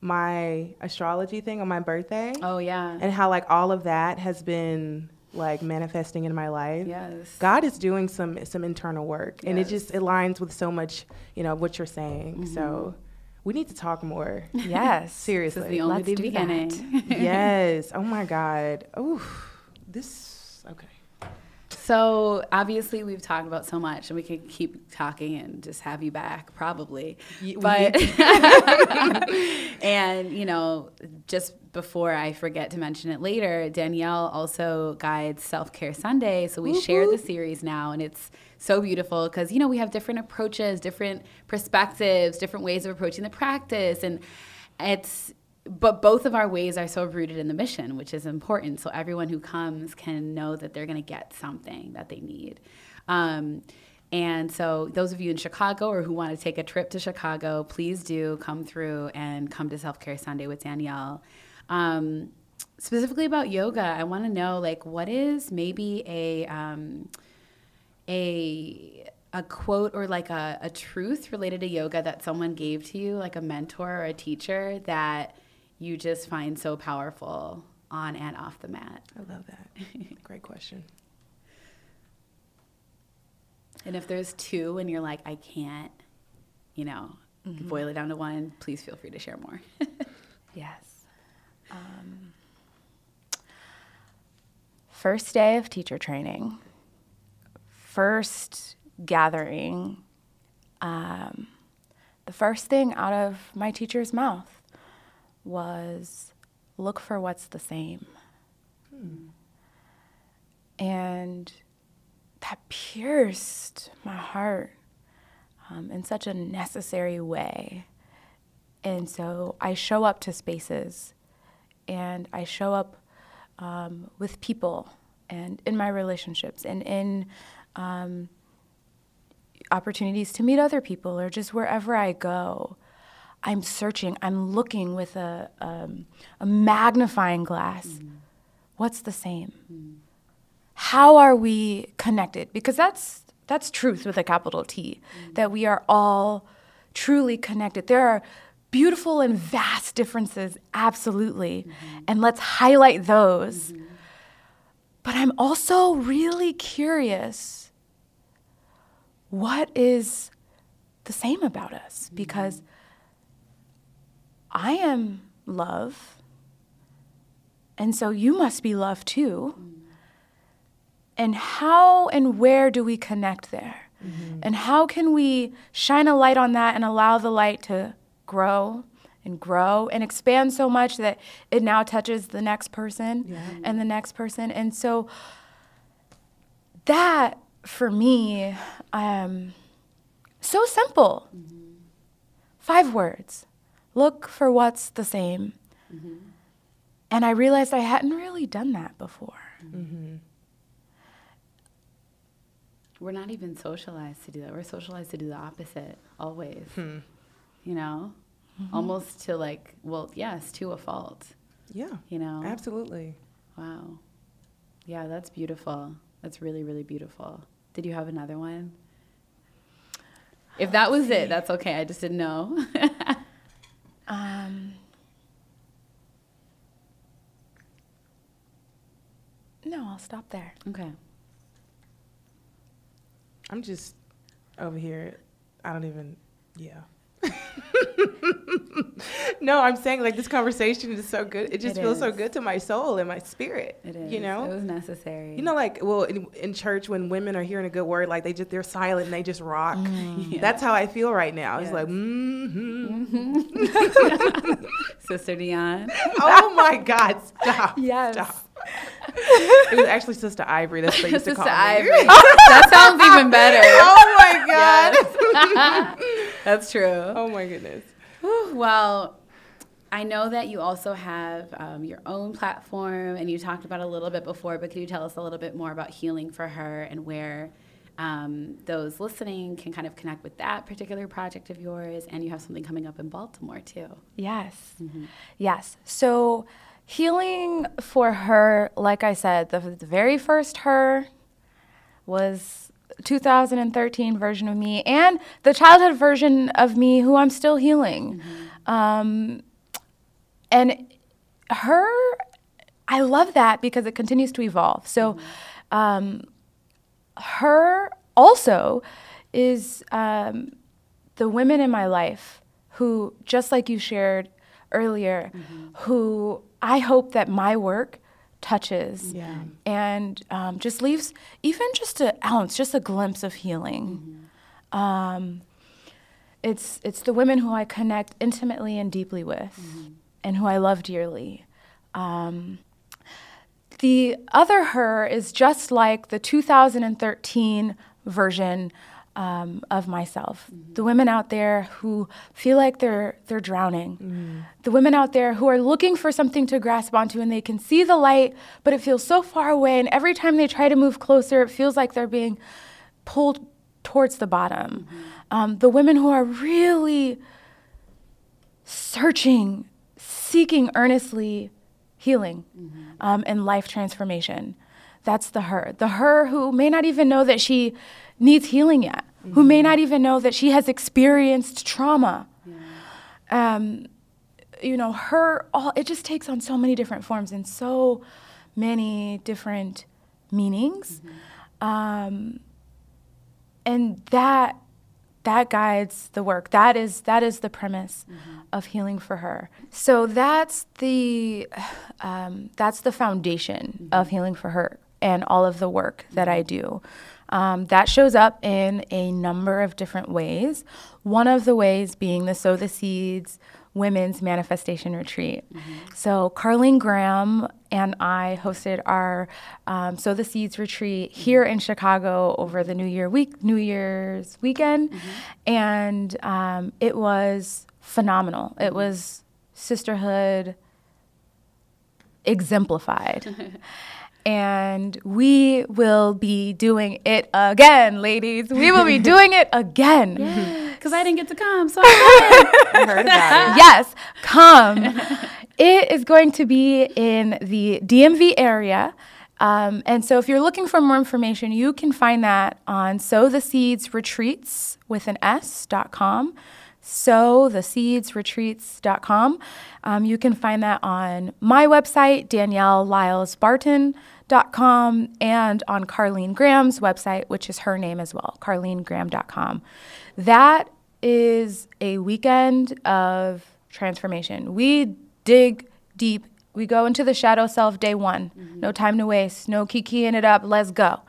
my astrology thing on my birthday. Oh yeah. and how like all of that has been like manifesting in my life. yes. God is doing some some internal work, and it Yes. just aligns with so much, you know, what you're saying. So mm-hmm. we need to talk more. Yes. Seriously. This is Seriously. the only Let's do beginning. yes. Oh my God. Oof. This. So obviously we've talked about so much, and we could keep talking and just have you back probably. But and you know, just before I forget to mention it later, Danielle also guides Self Care Sunday. So we share the series now, and it's so beautiful because you know we have different approaches, different perspectives, different ways of approaching the practice, and it's but both of our ways are so rooted in the mission, which is important. So everyone who comes can know that they're going to get something that they need. Um, and so, those of you in Chicago or who want to take a trip to Chicago, please do come through and come to Self Care Sunday with Danielle. Um, specifically about yoga, I want to know like what is maybe a um, a a quote or like a, a truth related to yoga that someone gave to you, like a mentor or a teacher that you just find so powerful on and off the mat. I love that. Great question. And if there's two and you're like, I can't, you know, boil it down to one, please feel free to share more. Yes. Um, first day of teacher training, first gathering, um, the first thing out of my teacher's mouth was look for what's the same. And that pierced my heart um, in such a necessary way. And so I show up to spaces and I show up um, with people and in my relationships and in um, opportunities to meet other people or just wherever I go. I'm searching, I'm looking with a, um, a magnifying glass. Mm-hmm. What's the same? Mm-hmm. How are we connected? Because that's, that's truth with a capital T, mm-hmm. that we are all truly connected. There are beautiful and vast differences, absolutely. And let's highlight those. But I'm also really curious what is the same about us? Because I am love, and so you must be love too. And how and where do we connect there? And how can we shine a light on that and allow the light to grow and grow and expand so much that it now touches the next person and the next person? And so that for me, um, so simple. Five words. Look for what's the same. Mm-hmm. And I realized I hadn't really done that before. Mm-hmm. We're not even socialized to do that. We're socialized to do the opposite always. Hmm. You know? Mm-hmm. Almost to like, well, yes, to a fault. Yeah. You know? Absolutely. Wow. Yeah, that's beautiful. That's really, really beautiful. Did you have another one? If that was it, that's okay. I just didn't know. Um, no, I'll stop there. okay. I'm just over here. I don't even. Yeah. no, I'm saying like this conversation is so good. It just It feels so good to my soul and my spirit. It is. You know. it was necessary. You know, like well, in, in church when women are hearing a good word, like they just they're silent and they just rock. Mm. Mm-hmm. That's how I feel right now. It's like, mm-hmm. mm-hmm. Sister Deun. oh my God, stop, Yes. stop. it was actually Sister Ivory. That's what they used to Sister call Ivory. that sounds even better. oh my God. That's true. oh my goodness. Well, I know that you also have um, your own platform, and you talked about it a little bit before, but can you tell us a little bit more about healing for her and where um, those listening can kind of connect with that particular project of yours? And you have something coming up in Baltimore too. Yes. Yes. So healing for her, like I said, the, the very first her was 2013 version of me and the childhood version of me who I'm still healing. Um, and her, I love that because it continues to evolve. So, um, her also is um, the women in my life who, just like you shared earlier, who I hope that my work touches Yeah. and um, just leaves even just an ounce, just a glimpse of healing. Um, it's it's the women who I connect intimately and deeply with, and who I love dearly. Um, the other her is just like the 2013 version um, of myself. The women out there who feel like they're they're drowning. The women out there who are looking for something to grasp onto and they can see the light, but it feels so far away. And every time they try to move closer, it feels like they're being pulled towards the bottom. Um, the women who are really searching, seeking earnestly healing um, and life transformation. That's the her. The her who may not even know that she needs healing yet, who may not even know that she has experienced trauma. Um, you know, her, all, it just takes on so many different forms and so many different meanings. Um, and that that guides the work. That is that is the premise of healing for her. So that's the um, that's the foundation of healing for her and all of the work that i do um, that shows up in a number of different ways. One of the ways being the sow the seeds women's manifestation retreat. So carlene graham and i hosted our um, sow the seeds retreat here in chicago over the new year week new year's weekend. And um, it was phenomenal. It was sisterhood exemplified and we will be doing it again ladies we will be doing it again Because I didn't get to come, so I I heard about it. yes, come. it is going to be in the DMV area. Um, and so if you're looking for more information, you can find that on Sow the Seeds Retreats with an S dot com. Sow the Seeds Retreats.com. Um, you can find that on my website, Danielle Lyles Barton com and on Carlene Graham's website, which is her name as well, carlenegraham.com. That is a weekend of transformation. We dig deep. We go into the shadow self day one. No time to waste. No kikiing it up. Let's go.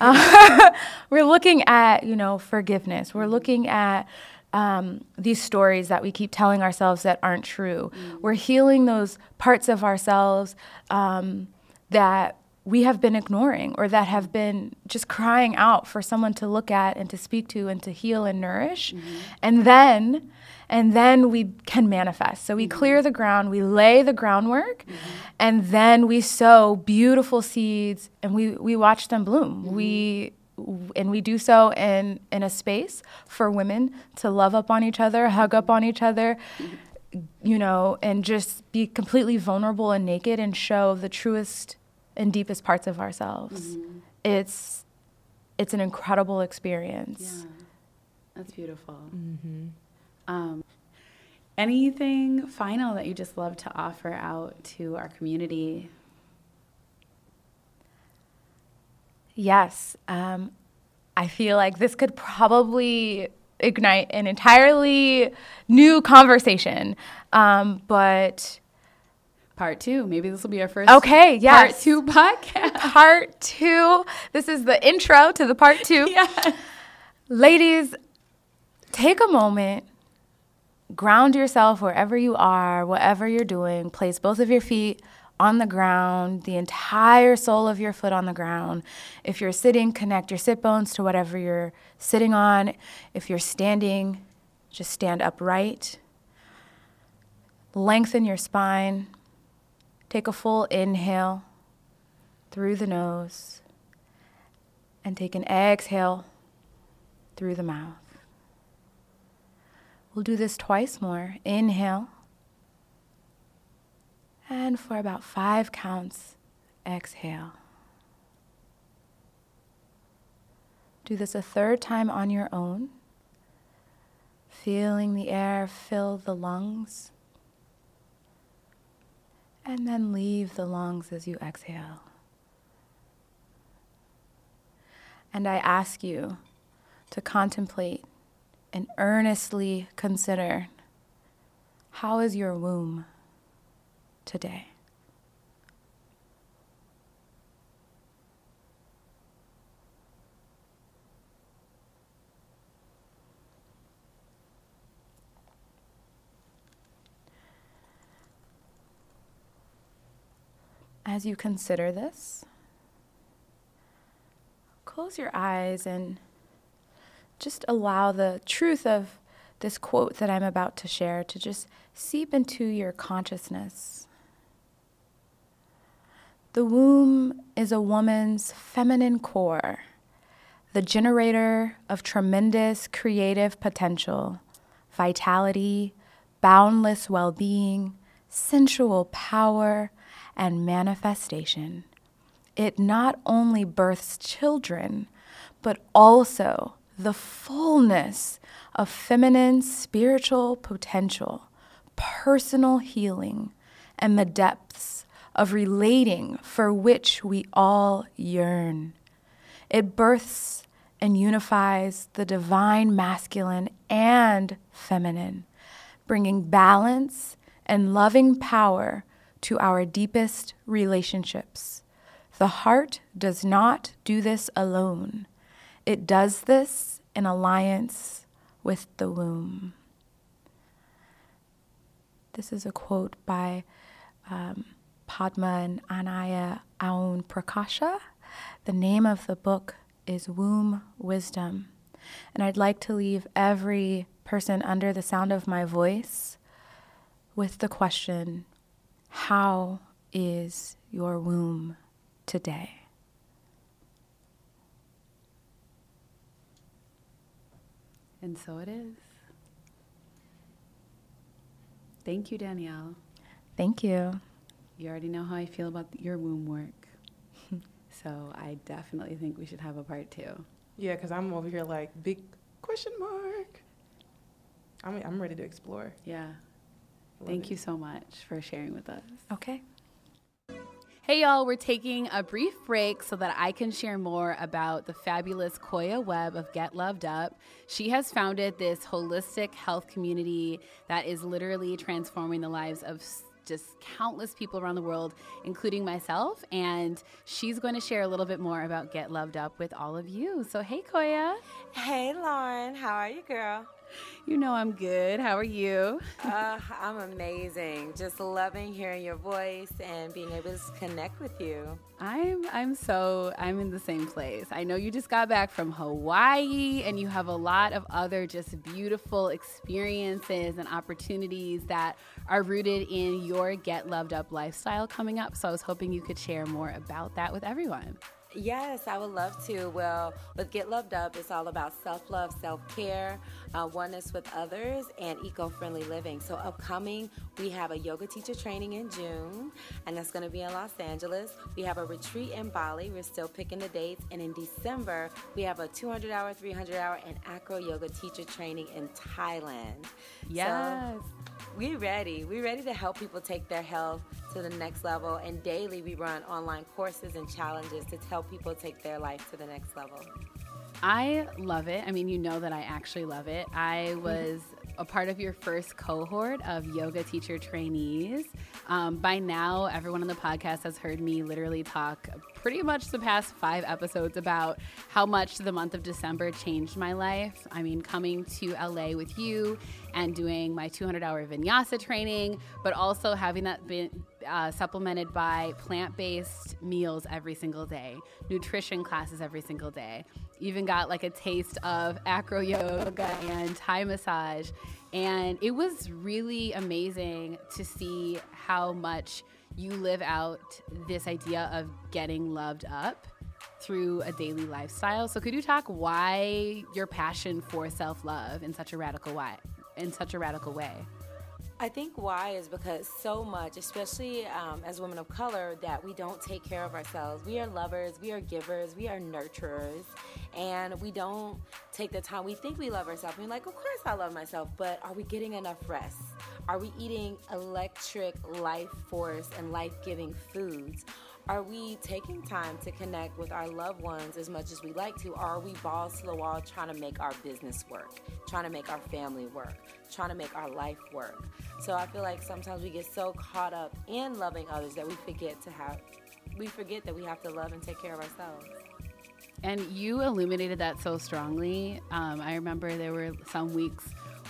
Uh, we're looking at, you know, forgiveness. We're looking at um, these stories that we keep telling ourselves that aren't true. We're healing those parts of ourselves um, that we have been ignoring or that have been just crying out for someone to look at and to speak to and to heal and nourish. Mm-hmm. And then and then we can manifest. So we mm-hmm. clear the ground, we lay the groundwork, mm-hmm. and then we sow beautiful seeds and we, we watch them bloom. We and we do so in in a space for women to love up on each other, hug up on each other, you know, and just be completely vulnerable and naked and show the truest and deepest parts of ourselves. It's it's an incredible experience. Yeah, that's beautiful. Um, anything final that you just love to offer out to our community? Yes. Um, I feel like this could probably ignite an entirely new conversation. Um, but part two. Maybe this will be our first. Okay, yes. Part two podcast. Part two. This is the intro to the part two. yeah. Ladies, take a moment, ground yourself wherever you are, whatever you're doing. Place both of your feet on the ground, the entire sole of your foot on the ground. If you're sitting, connect your sit bones to whatever you're sitting on. If you're standing, just stand upright. Lengthen your spine. Take a full inhale through the nose and take an exhale through the mouth. We'll do this twice more. Inhale. And for about five counts, exhale. Do this a third time on your own, feeling the air fill the lungs. And then leave the lungs as you exhale. And I ask you to contemplate and earnestly consider how is your womb today? As you consider this, close your eyes and just allow the truth of this quote that I'm about to share to just seep into your consciousness. The womb is a woman's feminine core, the generator of tremendous creative potential, vitality, boundless well being, sensual power, and manifestation. It not only births children, but also the fullness of feminine spiritual potential, personal healing, and the depths of relating for which we all yearn. It births and unifies the divine masculine and feminine, bringing balance and loving power to our deepest relationships. The heart does not do this alone. It does this in alliance with the womb. This is a quote by um, Padma and Anaiya Aon Prakasha. The name of the book is Womb Wisdom. And I'd like to leave every person under the sound of my voice with the question How is your womb today? And so it is. Thank you, Danielle. Thank you. You already know how I feel about your womb work. so I definitely think we should have a part two. Yeah, because I'm over here like, big question mark. I'm, I'm ready to explore. Yeah. Love Thank it. you so much for sharing with us. Okay. Hey, y'all, we're taking a brief break so that I can share more about the fabulous Koya Webb of Get Loved Up. She has founded this holistic health community that is literally transforming the lives of just countless people around the world, including myself. And she's going to share a little bit more about Get Loved Up with all of you. So, hey, Koya. Hey, Lauren. How are you, girl? You know I'm good. How are you? uh, I'm amazing. Just loving hearing your voice and being able to connect with you. I'm I'm so I'm in the same place. I know you just got back from Hawaii and you have a lot of other just beautiful experiences and opportunities that are rooted in your get loved up lifestyle coming up. So I was hoping you could share more about that with everyone. Yes, I would love to. Well, with Get Loved Up, it's all about self love, self care, uh, oneness with others, and eco friendly living. So, upcoming, we have a yoga teacher training in June, and that's going to be in Los Angeles. We have a retreat in Bali. We're still picking the dates. And in December, we have a 200 hour, 300 hour, and acro yoga teacher training in Thailand. Yes. So, we're ready. We're ready to help people take their health to the next level. And daily, we run online courses and challenges to help people take their life to the next level. I love it. I mean, you know that I actually love it. I was a part of your first cohort of yoga teacher trainees. Um, by now, everyone on the podcast has heard me literally talk pretty much the past five episodes about how much the month of December changed my life. I mean, coming to LA with you and doing my 200 hour vinyasa training, but also having that been uh, supplemented by plant based meals every single day, nutrition classes every single day. Even got like a taste of acro yoga and Thai massage. And it was really amazing to see how much you live out this idea of getting loved up through a daily lifestyle. So could you talk why your passion for self-love in such a radical way in such a radical way? I think why is because so much, especially um, as women of color, that we don't take care of ourselves. We are lovers, we are givers, we are nurturers, and we don't take the time. We think we love ourselves. We're like, of course I love myself, but are we getting enough rest? Are we eating electric life force and life giving foods? Are we taking time to connect with our loved ones as much as we like to? Or are we balls to the wall trying to make our business work, trying to make our family work, trying to make our life work? So I feel like sometimes we get so caught up in loving others that we forget to have, we forget that we have to love and take care of ourselves. And you illuminated that so strongly. Um, I remember there were some weeks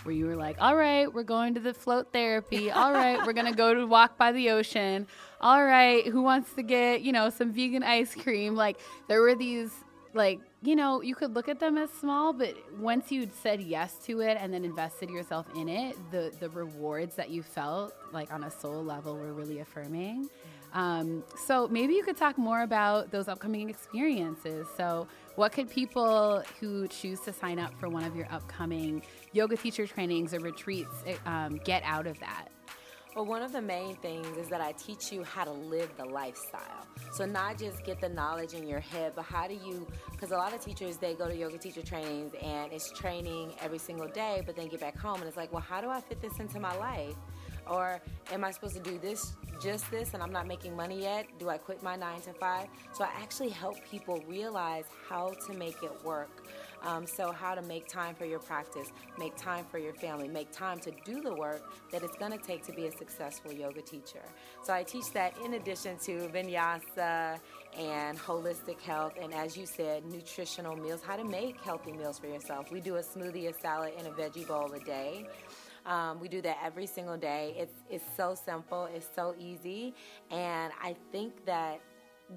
where you were like, all right, we're going to the float therapy. All right, we're going to go to walk by the ocean. All right, who wants to get, you know, some vegan ice cream? Like, there were these, like, you know, you could look at them as small, but once you'd said yes to it and then invested yourself in it, the, the rewards that you felt, like on a soul level, were really affirming. Um, so maybe you could talk more about those upcoming experiences. So, what could people who choose to sign up for one of your upcoming yoga teacher trainings or retreats eh, um, get out of that? Well, one of the main things is that I teach you how to live the lifestyle. So, not just get the knowledge in your head, but how do you, because a lot of teachers, they go to yoga teacher trainings and it's training every single day, but then get back home and it's like, well, how do I fit this into my life? Or am I supposed to do this, just this, and I'm not making money yet? Do I quit my nine to five? So I actually help people realize how to make it work. Um, so, how to make time for your practice, make time for your family, make time to do the work that it's going to take to be a successful yoga teacher. So, I teach that in addition to vinyasa and holistic health, and as you said, nutritional meals, how to make healthy meals for yourself. We do a smoothie, a salad, and a veggie bowl a day. Um, we do that every single day. It's it's so simple. It's so easy, and I think that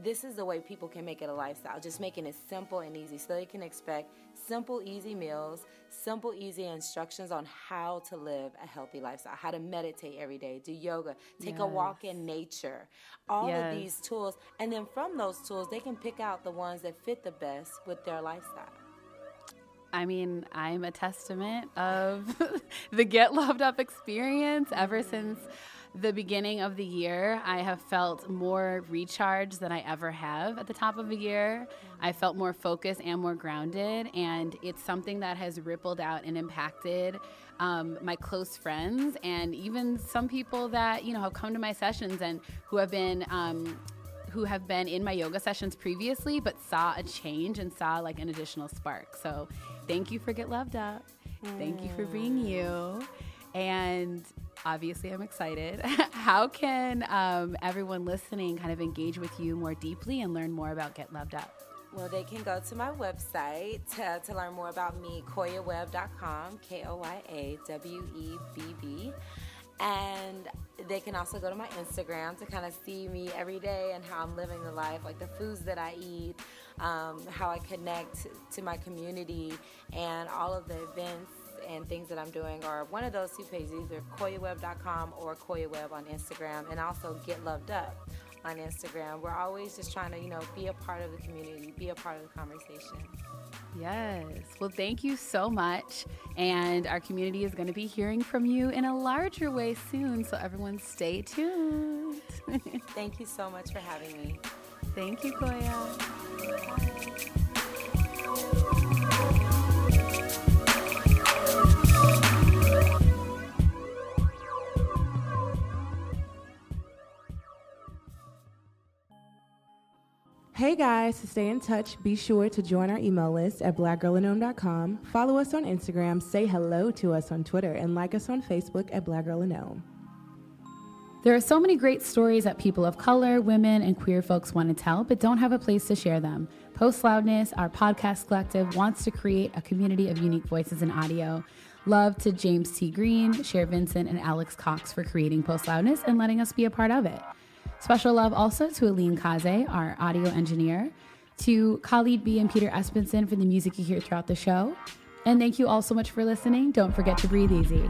this is the way people can make it a lifestyle. Just making it simple and easy, so they can expect simple, easy meals, simple, easy instructions on how to live a healthy lifestyle, how to meditate every day, do yoga, take yes. a walk in nature. All yes. of these tools, and then from those tools, they can pick out the ones that fit the best with their lifestyle. I mean, I'm a testament of the Get Loved Up experience ever since mm-hmm. The beginning of the year. I have felt more recharged than I ever have at the top of a year. I felt more focused and more grounded, and it's something that has rippled out and impacted um, my close friends and even some people that you know have come to my sessions and who have been um, who have been in my yoga sessions previously but saw a change and saw like an additional spark. So thank you for Get Loved Up. Thank you for being you. And obviously, I'm excited. How can um, everyone listening kind of engage with you more deeply and learn more about Get Loved Up? Well, they can go to my website to, to learn more about me, koyawebb.com, K O Y A W E B B. And they can also go to my Instagram to kind of see me every day and how I'm living the life, like the foods that I eat, um, how I connect to my community, and all of the events and things that I'm doing are one of those two pages, either koyawebb.com or koyawebb on Instagram, and also Get Loved Up on Instagram. We're always just trying to, you know, be a part of the community, be a part of the conversation. Yes. Well, thank you so much. And our community is going to be hearing from you in a larger way soon. So, everyone, stay tuned. thank you so much for having me. Thank you, Koya. Hey guys, to stay in touch, be sure to join our email list at blackgirlinom.com, follow us on Instagram, say hello to us on Twitter, and like us on Facebook at Black Girl In Om. There are so many great stories that people of color, women, and queer folks want to tell, but don't have a place to share them. Post Loudness, our podcast collective, wants to create a community of unique voices in audio. Love to James T. Green, Cher Vincent, and Alex Cox for creating Post Loudness and letting us be a part of it. Special love also to Aline Kaze, our audio engineer, to Khalid B and Peter Espenson for the music you hear throughout the show. And thank you all so much for listening. Don't forget to breathe easy.